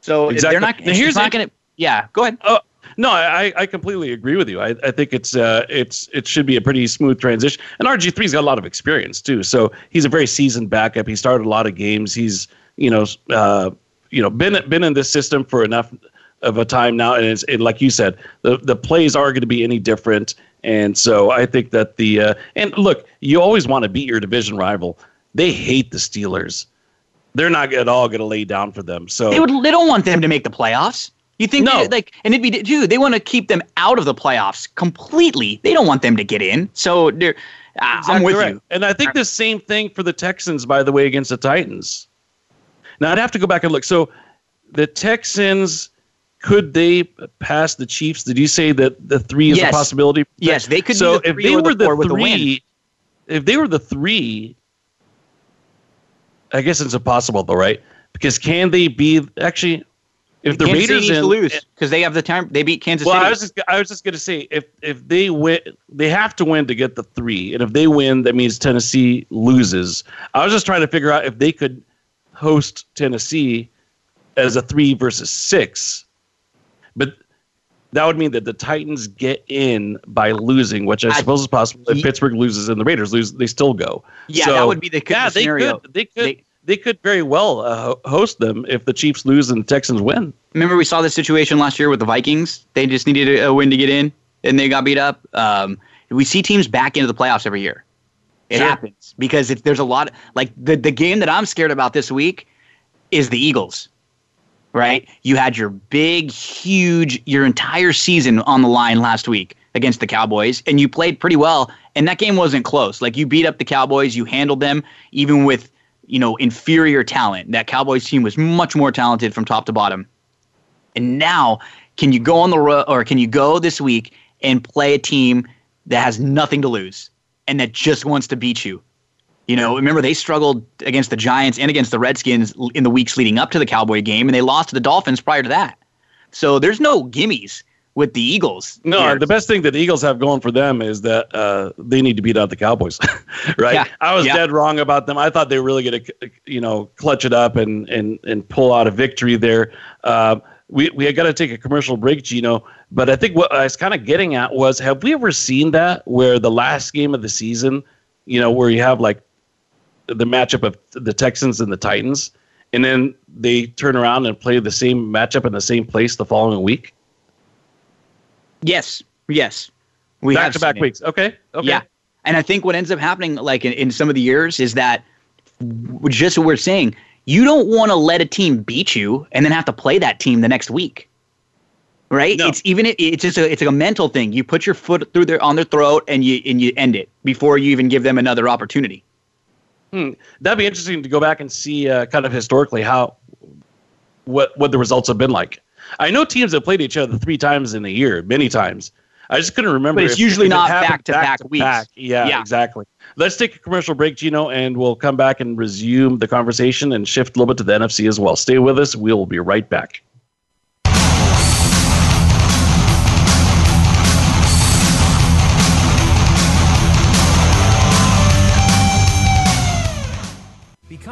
So Exactly. they're not. Now, here's not going to. Yeah, go ahead. Oh no, I, I completely agree with you. I, I think it's uh it's it should be a pretty smooth transition. And RG 3s got a lot of experience too, so he's a very seasoned backup. He started a lot of games. He's you know uh you know been been in this system for enough of a time now, and it's like you said, the the plays are going to be any different. And so I think that the uh, and look, you always want to beat your division rival. They hate the Steelers. They're not at all going to lay down for them. So They would. They don't want them to make the playoffs. You think No. like, and it'd be dude. They want to keep them out of the playoffs completely. They don't want them to get in. So they're. Uh, I'm with right. you. And I think the same thing for the Texans, by the way, against the Titans. Now I'd have to go back and look. So the Texans, could they pass the Chiefs? Did you say that the three is Yes. a possibility? Yes, they could So the if they the were the with the three, if they were the three, I guess it's impossible though, right? Because can they be actually? If the Kansas Raiders to lose because they have the time. They beat Kansas well, City. I was just I was just gonna say if if they win, they have to win to get the three, and if they win, that means Tennessee loses. I was just trying to figure out if they could host Tennessee as a three versus six, but that would mean that the Titans get in by losing, which I, I- suppose is possible. If Pittsburgh loses and the Raiders lose, they still go. Yeah, So, that would be the, yeah, the they could they could They- they, could very well uh, host them if the Chiefs lose and the Texans win. Remember, we saw this situation last year with the Vikings. They just needed a, win to get in, and they got beat up. Um, we see teams back into the playoffs every year. It Sure. happens because it's, there's a lot. Like the the game that I'm scared about this week is the Eagles. Right? You had your big, huge, your entire season on the line last week against the Cowboys, and you played pretty well. And that game wasn't close. Like you beat up the Cowboys, you handled them, even with you know inferior talent. That Cowboys team was much more talented from top to bottom. And now, can you go on the road or can you go this week and play a team that has nothing to lose and that just wants to beat you? You know, remember they struggled against the Giants and against the Redskins in the weeks leading up to the Cowboy game, and they lost to the Dolphins prior to that. So there's no gimmies with the Eagles. No, the best thing that the Eagles have going for them is that uh, they need to beat out the Cowboys, right? Yeah, I was yeah. dead wrong about them. I thought they were really going to, you know, clutch it up and and and pull out a victory there. Uh, we we got to take a commercial break, Gino. But I think what I was kind of getting at was, have we ever seen that where the last game of the season, you know, where you have like the matchup of the Texans and the Titans, and then they turn around and play the same matchup in the same place the following week, yes, yes, we back have to back weeks. Okay, okay. Yeah. And I think what ends up happening, like in, in some of the years, is that just what we're saying, you don't want to let a team beat you and then have to play that team the next week. right? No. It's even it's just a it's like a mental thing. You put your foot through their on their throat and you and you end it before you even give them another opportunity. Hmm. That'd be interesting to go back and see uh, kind of historically how what what the results have been like. I know teams have played each other three times in a year, many times. I just couldn't remember. But it's if- usually if not happened back-to-back weeks. back. Yeah, Yeah. exactly. Let's take a commercial break, Gino, and we'll come back and resume the conversation and shift a little bit to the NFC as well. Stay with us. We'll be right back.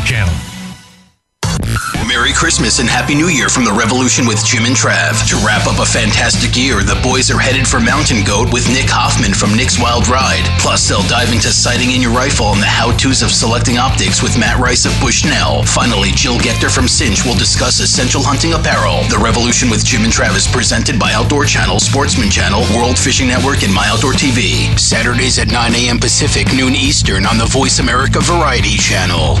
Channel. Merry Christmas and Happy New Year from the Revolution with Jim and Trav. To wrap up a fantastic year, the boys are headed for Mountain Goat with Nick Hoffman from Nick's Wild Ride. Plus, they'll dive into sighting in your rifle and the how-tos of selecting optics with Matt Rice of Bushnell. Finally, Jill Gechter from Cinch will discuss essential hunting apparel. The Revolution with Jim and Trav is presented by Outdoor Channel, Sportsman Channel, World Fishing Network, and My Outdoor TV. Saturdays at 9 a.m. Pacific, noon Eastern on the Voice America Variety Channel.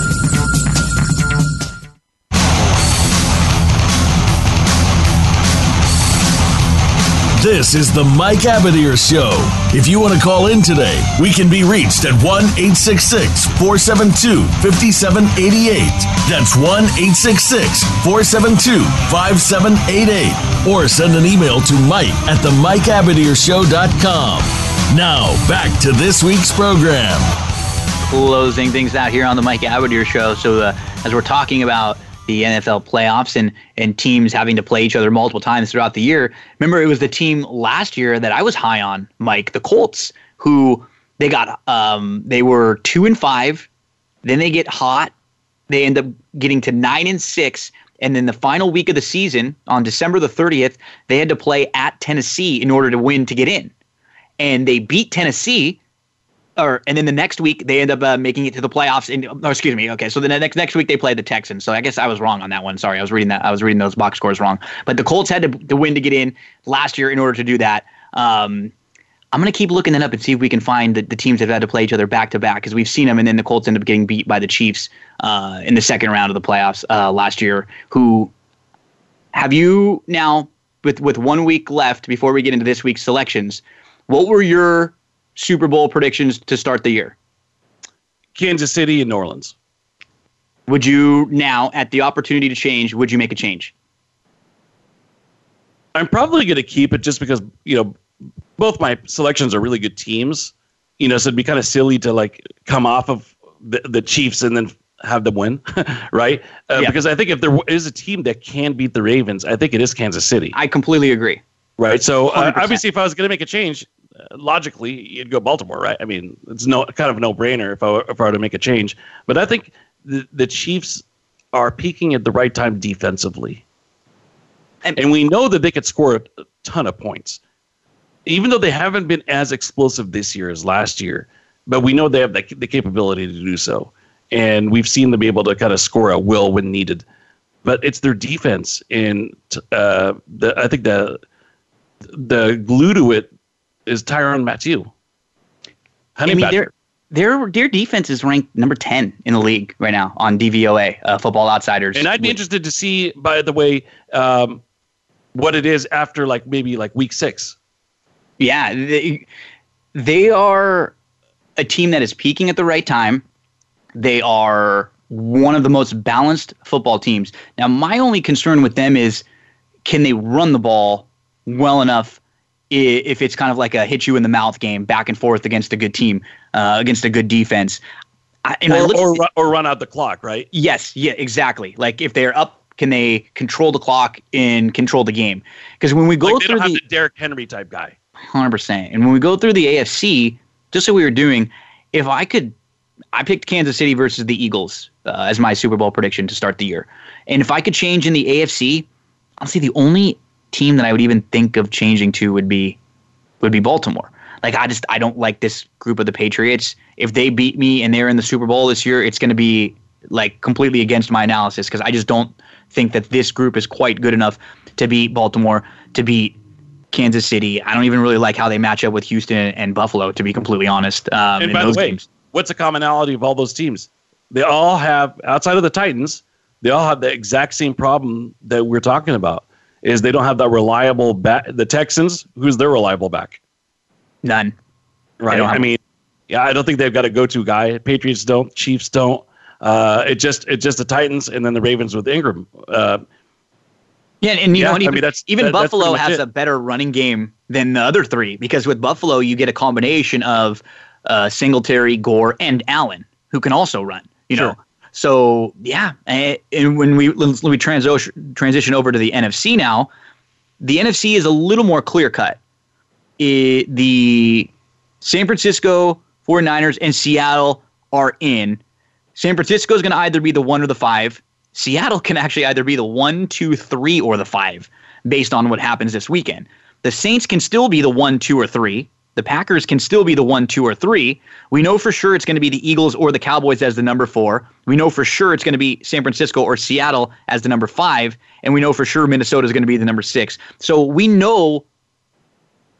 This is the Mike Abadir Show. If you want to call in today, we can be reached at 1 866 472 5788. That's 1 866 472 5788. Or send an email to Mike at the Mike MikeAbadirshow.com. Now, back to this week's program. closing things out here on the Mike Abadir show. So uh, as we're talking about the NFL playoffs and and teams having to play each other multiple times throughout the year, remember it was the team last year that I was high on, Mike, the Colts, who they got um they were two and five, then they get hot, they end up getting to nine and six. And then the final week of the season, on December the 30th, they had to play at Tennessee in order to win to get in. And they beat Tennessee, or and then the next week they end up uh, making it to the playoffs. And oh, excuse me. Okay, so the next next week they play the Texans. So I guess I was wrong on that one. Sorry, I was reading that. I was reading those box scores wrong. But the Colts had to, to win to get in last year in order to do that. Um, I'm gonna keep looking that up and see if we can find the, the teams that have had to play each other back to back because we've seen them, and then the Colts end up getting beat by the Chiefs uh, in the second round of the playoffs uh, last year. Who have you now with with one week left before we get into this week's selections? What were your Super Bowl predictions to start the year? Kansas City and New Orleans. Would you now, at the opportunity to change, would you make a change? I'm probably going to keep it just because you know both my selections are really good teams. You know, so it'd be kind of silly to like come off of the, the Chiefs and then have them win, right? Uh, Yeah. Because I think if there is a team that can beat the Ravens, I think it is Kansas City. I completely agree. Right. So uh, obviously, if I was going to make a change, logically, you'd go Baltimore, right? I mean, it's no kind of a no brainer if I were, if I were to make a change. But I think the the Chiefs are peaking at the right time defensively, And- and, we know that they could score a ton of points, even though they haven't been as explosive this year as last year. But we know they have the, the capability to do so, and we've seen them be able to kind of score at will when needed. But it's their defense, and uh, the I think the the glue to it is Tyrann Mathieu. Honey I mean, badger. their their defense is ranked number ten in the league right now on DVOA, uh, Football Outsiders. And I'd be interested to see, by the way, um, what it is after like maybe like week six. Yeah, they, they are a team that is peaking at the right time. They are one of the most balanced football teams. Now, my only concern with them is can they run the ball well enough if it's kind of like a hit you in the mouth game back and forth against a good team, uh, against a good defense. I, or, or, or, run out the clock, right? Yes, yeah, exactly. Like if they're up, can they control the clock and control the game? Because when we go like through the, the Derrick Henry type guy, hundred percent, and when we go through the AFC, just like we were doing, if I could, I picked Kansas City versus the Eagles uh, as my Super Bowl prediction to start the year, and if I could change in the AFC, honestly, the only team that I would even think of changing to would be would be Baltimore. Like I just I don't like this group of the Patriots. If they beat me and they're in the Super Bowl this year, it's going to be like completely against my analysis because I just don't think that this group is quite good enough to beat Baltimore, to beat Kansas City. I don't even really like how they match up with Houston and Buffalo, to be completely honest. Um, and by the way, games. what's the commonality of all those teams? They all have, outside of the Titans, they all have the exact same problem that we're talking about. Is they don't have that reliable back. The Texans, who's their reliable back? None. Right. I mean, yeah, I don't think they've got a go-to guy. Patriots don't. Chiefs don't. Uh, it just it's just the Titans and then the Ravens with Ingram. Uh, yeah, and you yeah, know, even, I mean, that's, even that, Buffalo that's has it. a better running game than the other three because with Buffalo you get a combination of uh, Singletary, Gore, and Allen who can also run. You sure. know, so yeah, and, when we let me transition transition over to the NFC now, the NFC is a little more clear cut. the San Francisco 49ers and Seattle are in. San Francisco is going to either be the one or the five. Seattle can actually either be the one, two, three, or the five based on what happens this weekend. The Saints can still be the one, two, or three. The Packers can still be the one, two, or three. We know for sure it's going to be the Eagles or the Cowboys as the number four. We know for sure it's going to be San Francisco or Seattle as the number five. And we know for sure Minnesota is going to be the number six. So we know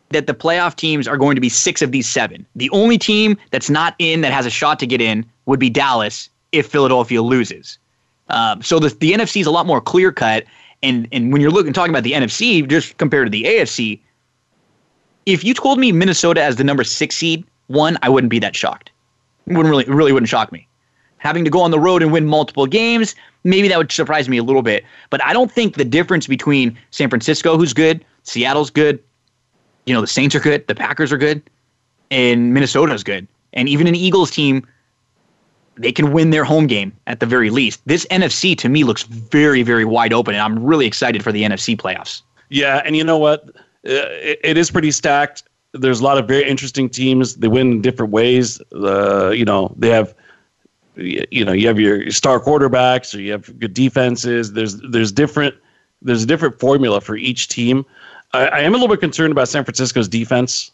that the playoff teams are going to be six of these seven. The only team that's not in that has a shot to get in would be Dallas if Philadelphia loses. Um, so the, the NFC is a lot more clear cut. And, and when you're looking talking about the NFC, just compared to the AFC, if you told me Minnesota as the number six seed, one, I wouldn't be that shocked. It wouldn't really, really wouldn't shock me. Having to go on the road and win multiple games, maybe that would surprise me a little bit. But I don't think the difference between San Francisco, who's good, Seattle's good, you know, the Saints are good, the Packers are good, and Minnesota's good. And even an Eagles team they can win their home game at the very least. This NFC to me looks very, very wide open, and I'm really excited for the NFC playoffs. Yeah, and you know what? Uh, it, it is pretty stacked. There's a lot of very interesting teams. They win in different ways. Uh, you know, they have, you know, you have your star quarterbacks, or you have good defenses. There's there's different there's a different formula for each team. I, I am a little bit concerned about San Francisco's defense.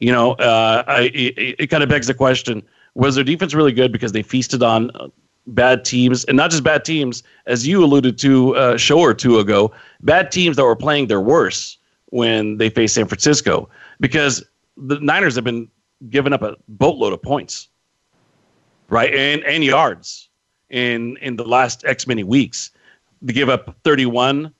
You know, uh, I, it, it kind of begs the question was their defense really good because they feasted on uh, bad teams and not just bad teams, as you alluded to a show or two ago, bad teams that were playing their worst when they face San Francisco because the Niners have been giving up a boatload of points, right, and and yards in in the last X many weeks. They give up 31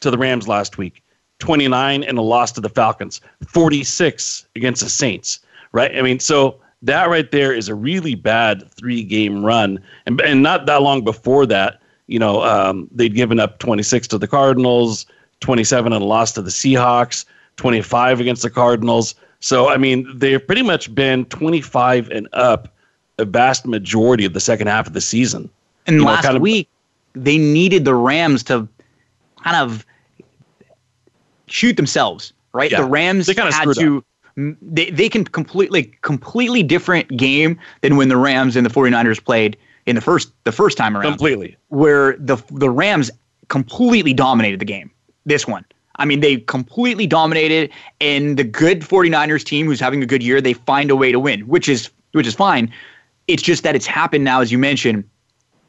to the Rams last week, 29 in a loss to the Falcons, 46 against the Saints, right? I mean, so that right there is a really bad three game run. And, and not that long before that, you know, um, they'd given up 26 to the Cardinals, 27 and lost to the Seahawks, 25 against the Cardinals. So, I mean, they've pretty much been 25 and up a vast majority of the second half of the season. And you last know, kind of, week, they needed the Rams to kind of shoot themselves, right? Yeah, the Rams they kind of had to. Up they, they can completely completely different game than when the Rams and the 49ers played in the first the first time around. Completely. Where the the Rams completely dominated the game. This one. I mean, they completely dominated and the good 49ers team who's having a good year, they find a way to win, which is which is fine. It's just that it's happened now as you mentioned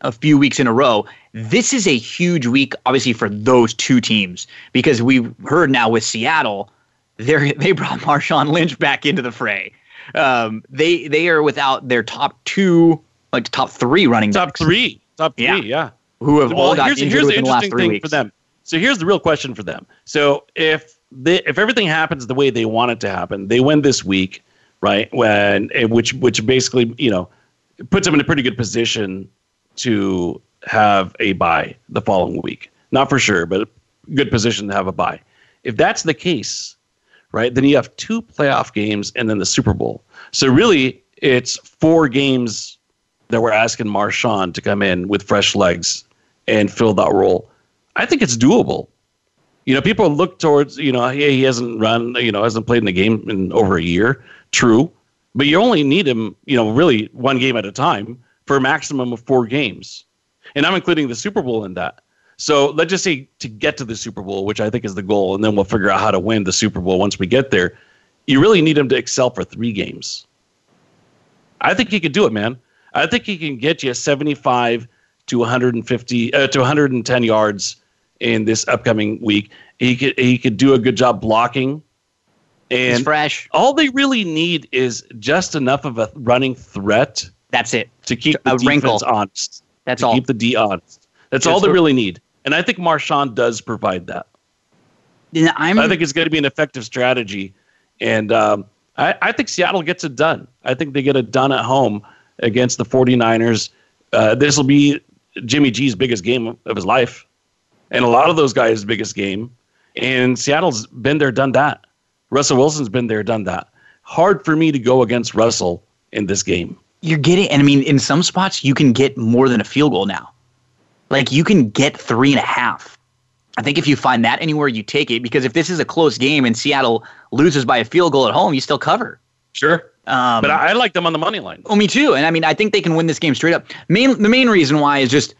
a few weeks in a row. This is a huge week obviously for those two teams because we've heard now with Seattle they they brought Marshawn Lynch back into the fray. Um, they they are without their top two, like top three running top backs. three, top three, Yeah. yeah. who have all got here's, injured here's within the last interesting three thing weeks. for them. So here's the real question for them. So if they, if everything happens the way they want it to happen, they win this week, right? When eh, which which basically you know puts them in a pretty good position to have a buy the following week. Not for sure, but a good position to have a buy. If that's the case, right, then you have two playoff games and then the Super Bowl. So really, it's four games that we're asking Marshawn to come in with fresh legs and fill that role. I think it's doable. You know, people look towards, you know, he hasn't run, you know, hasn't played in the game in over a year. True. But you only need him, you know, really one game at a time for a maximum of four games. And I'm including the Super Bowl in that. So let's just say to get to the Super Bowl, which I think is the goal, and then we'll figure out how to win the Super Bowl once we get there. You really need him to excel for three games. I think he could do it, man. I think he can get you 75 to 150 uh, to 110 yards in this upcoming week. He could he could do a good job blocking. He's And fresh. all they really need is just enough of a running threat That's it. to keep the A defense wrinkle. honest. That's to all. keep the D honest. That's Just all they really need. And I think Marshawn does provide that. I'm, I think it's going to be an effective strategy. And um, I, I think Seattle gets it done. I think they get it done at home against the 49ers. Uh, this will be Jimmy G's biggest game of his life. And a lot of those guys' biggest game. And Seattle's been there, done that. Russell Wilson's been there, done that. Hard for me to go against Russell in this game. you're getting, and I mean, in some spots, you can get more than a field goal now. Like you can get three and a half. I think if you find that anywhere, you take it because if this is a close game and Seattle loses by a field goal at home, you still cover. Sure. Um, But I, I like them on the money line. Oh, me too. And I mean, I think they can win this game straight up. Main the main reason why is just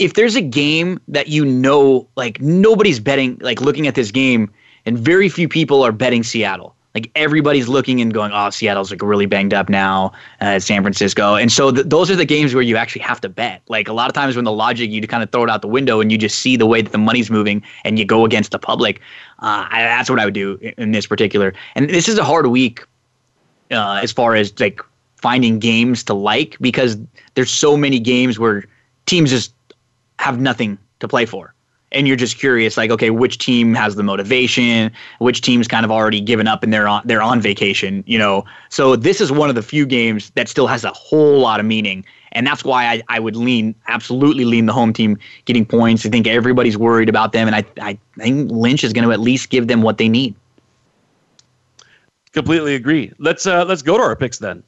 if there's a game that you know, like nobody's betting, like looking at this game, and very few people are betting Seattle. Like everybody's looking and going, "Oh, Seattle's like really banged up now." Uh, San Francisco, and so th- those are the games where you actually have to bet. Like a lot of times when the logic you kind of throw it out the window and you just see the way that the money's moving and you go against the public. Uh, I, that's what I would do in, in this particular. And this is a hard week uh, as far as like finding games to like because there's so many games where teams just have nothing to play for. And you're just curious like okay which team has the motivation? Which team's kind of already given up and they're on they're on vacation you know? So this is one of the few games that still has a whole lot of meaning. And that's why I, I would lean absolutely lean the home team getting points. I think everybody's worried about them. And i, I think lynch is going to at least give them what they need. Completely agree. Let's uh, let's go to our picks then.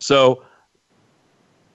So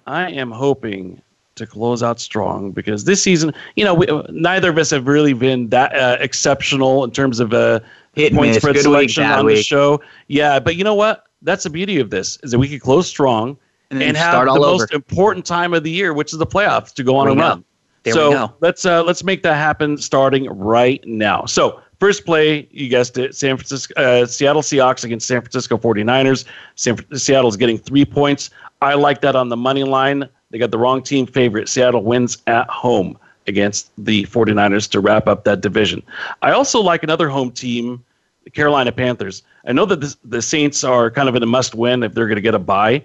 I am hoping to close out strong because this season, you know, we, neither of us have really been that uh, exceptional in terms of uh, Hit point miss. spread Good week, selection bad on the show. Yeah, but you know what? That's the beauty of this is that we could close strong And and, have the most important time of the year, which is the playoffs, to go on a run. There so let's uh, let's make that happen starting right now. So first play, you guessed it, San Francisco, uh, Seattle Seahawks against San Francisco 49ers. San, Seattle's getting three points. I like that on the money line. They got the wrong team favorite. Seattle wins at home against the 49ers to wrap up that division. I also like another home team, the Carolina Panthers. I know that the Saints are kind of in a must win if they're going to get a bye.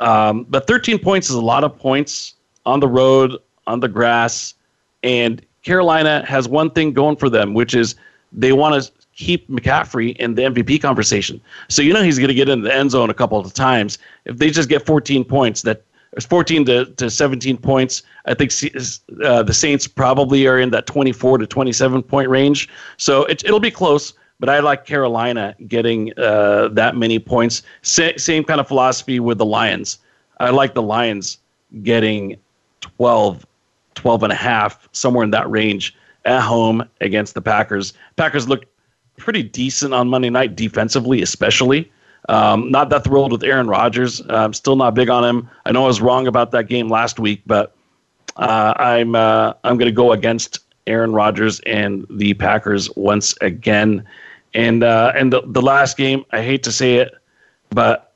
Um, but 13 points is a lot of points on the road, on the grass. And Carolina has one thing going for them, which is they want to keep McCaffrey in the MVP conversation. So you know he's going to get in the end zone a couple of times. If they just get 14 points, that it's 14 to, to 17 points. I think uh, the Saints probably are in that 24 to 27 point range. So it, it'll be close. But I like Carolina getting uh, that many points. Sa- same kind of philosophy with the Lions. I like the Lions getting 12, 12 and a half, somewhere in that range at home against the Packers. Packers look pretty decent on Monday night defensively, especially. Um, not that thrilled with Aaron Rodgers. Uh, I'm still not big on him. I know I was wrong about that game last week, but uh, I'm uh, I'm going to go against Aaron Rodgers and the Packers once again. And uh, and the, the last game, I hate to say it, but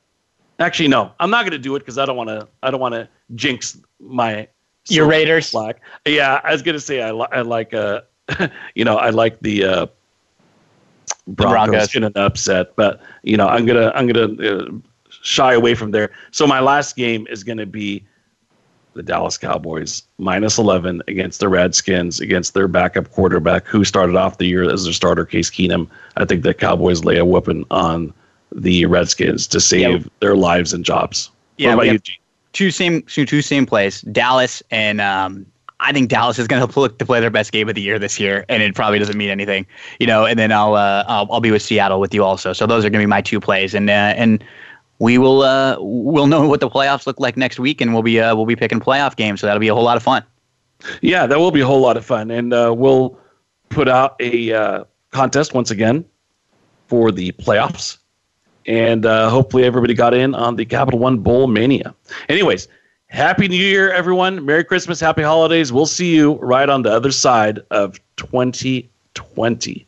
actually no, I'm not going to do it because I don't want to. I don't want to jinx my Your Raiders. Slack. Yeah, I was going to say I, li- I like uh, you know I like the uh, Broncos, Broncos. in an upset. But you know, I'm gonna I'm gonna uh, shy away from there. So my last game is gonna be the Dallas Cowboys minus 11 against the Redskins against their backup quarterback who started off the year as their starter, Case Keenum. I think the Cowboys lay a whooping on the Redskins to save their lives and jobs. Yeah, what about you? Two same two, two same plays. Dallas and um, I think Dallas is going to look to play their best game of the year this year, and it probably doesn't mean anything, you know. And then I'll uh, I'll, I'll be with Seattle with you also. So those are going to be my two plays, and uh, and we will uh, we'll know what the playoffs look like next week, and we'll be uh, we'll be picking playoff games. So that'll be a whole lot of fun. Yeah, that will be a whole lot of fun, and uh, we'll put out a uh, contest once again for the playoffs, and uh, hopefully everybody got in on the Capital One Bowl mania. Anyways, happy New Year, everyone! Merry Christmas, Happy Holidays. We'll see you right on the other side of 2020.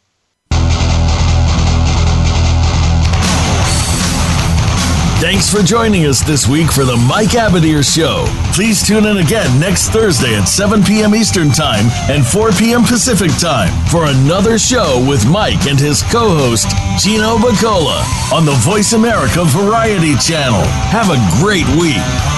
Thanks for joining us this week for the Mike Abadir Show. Please tune in again next Thursday at 7 p.m. Eastern Time and 4 p.m. Pacific Time for another show with Mike and his co host, Gino Bacola, on the Voice America Variety Channel. Have a great week.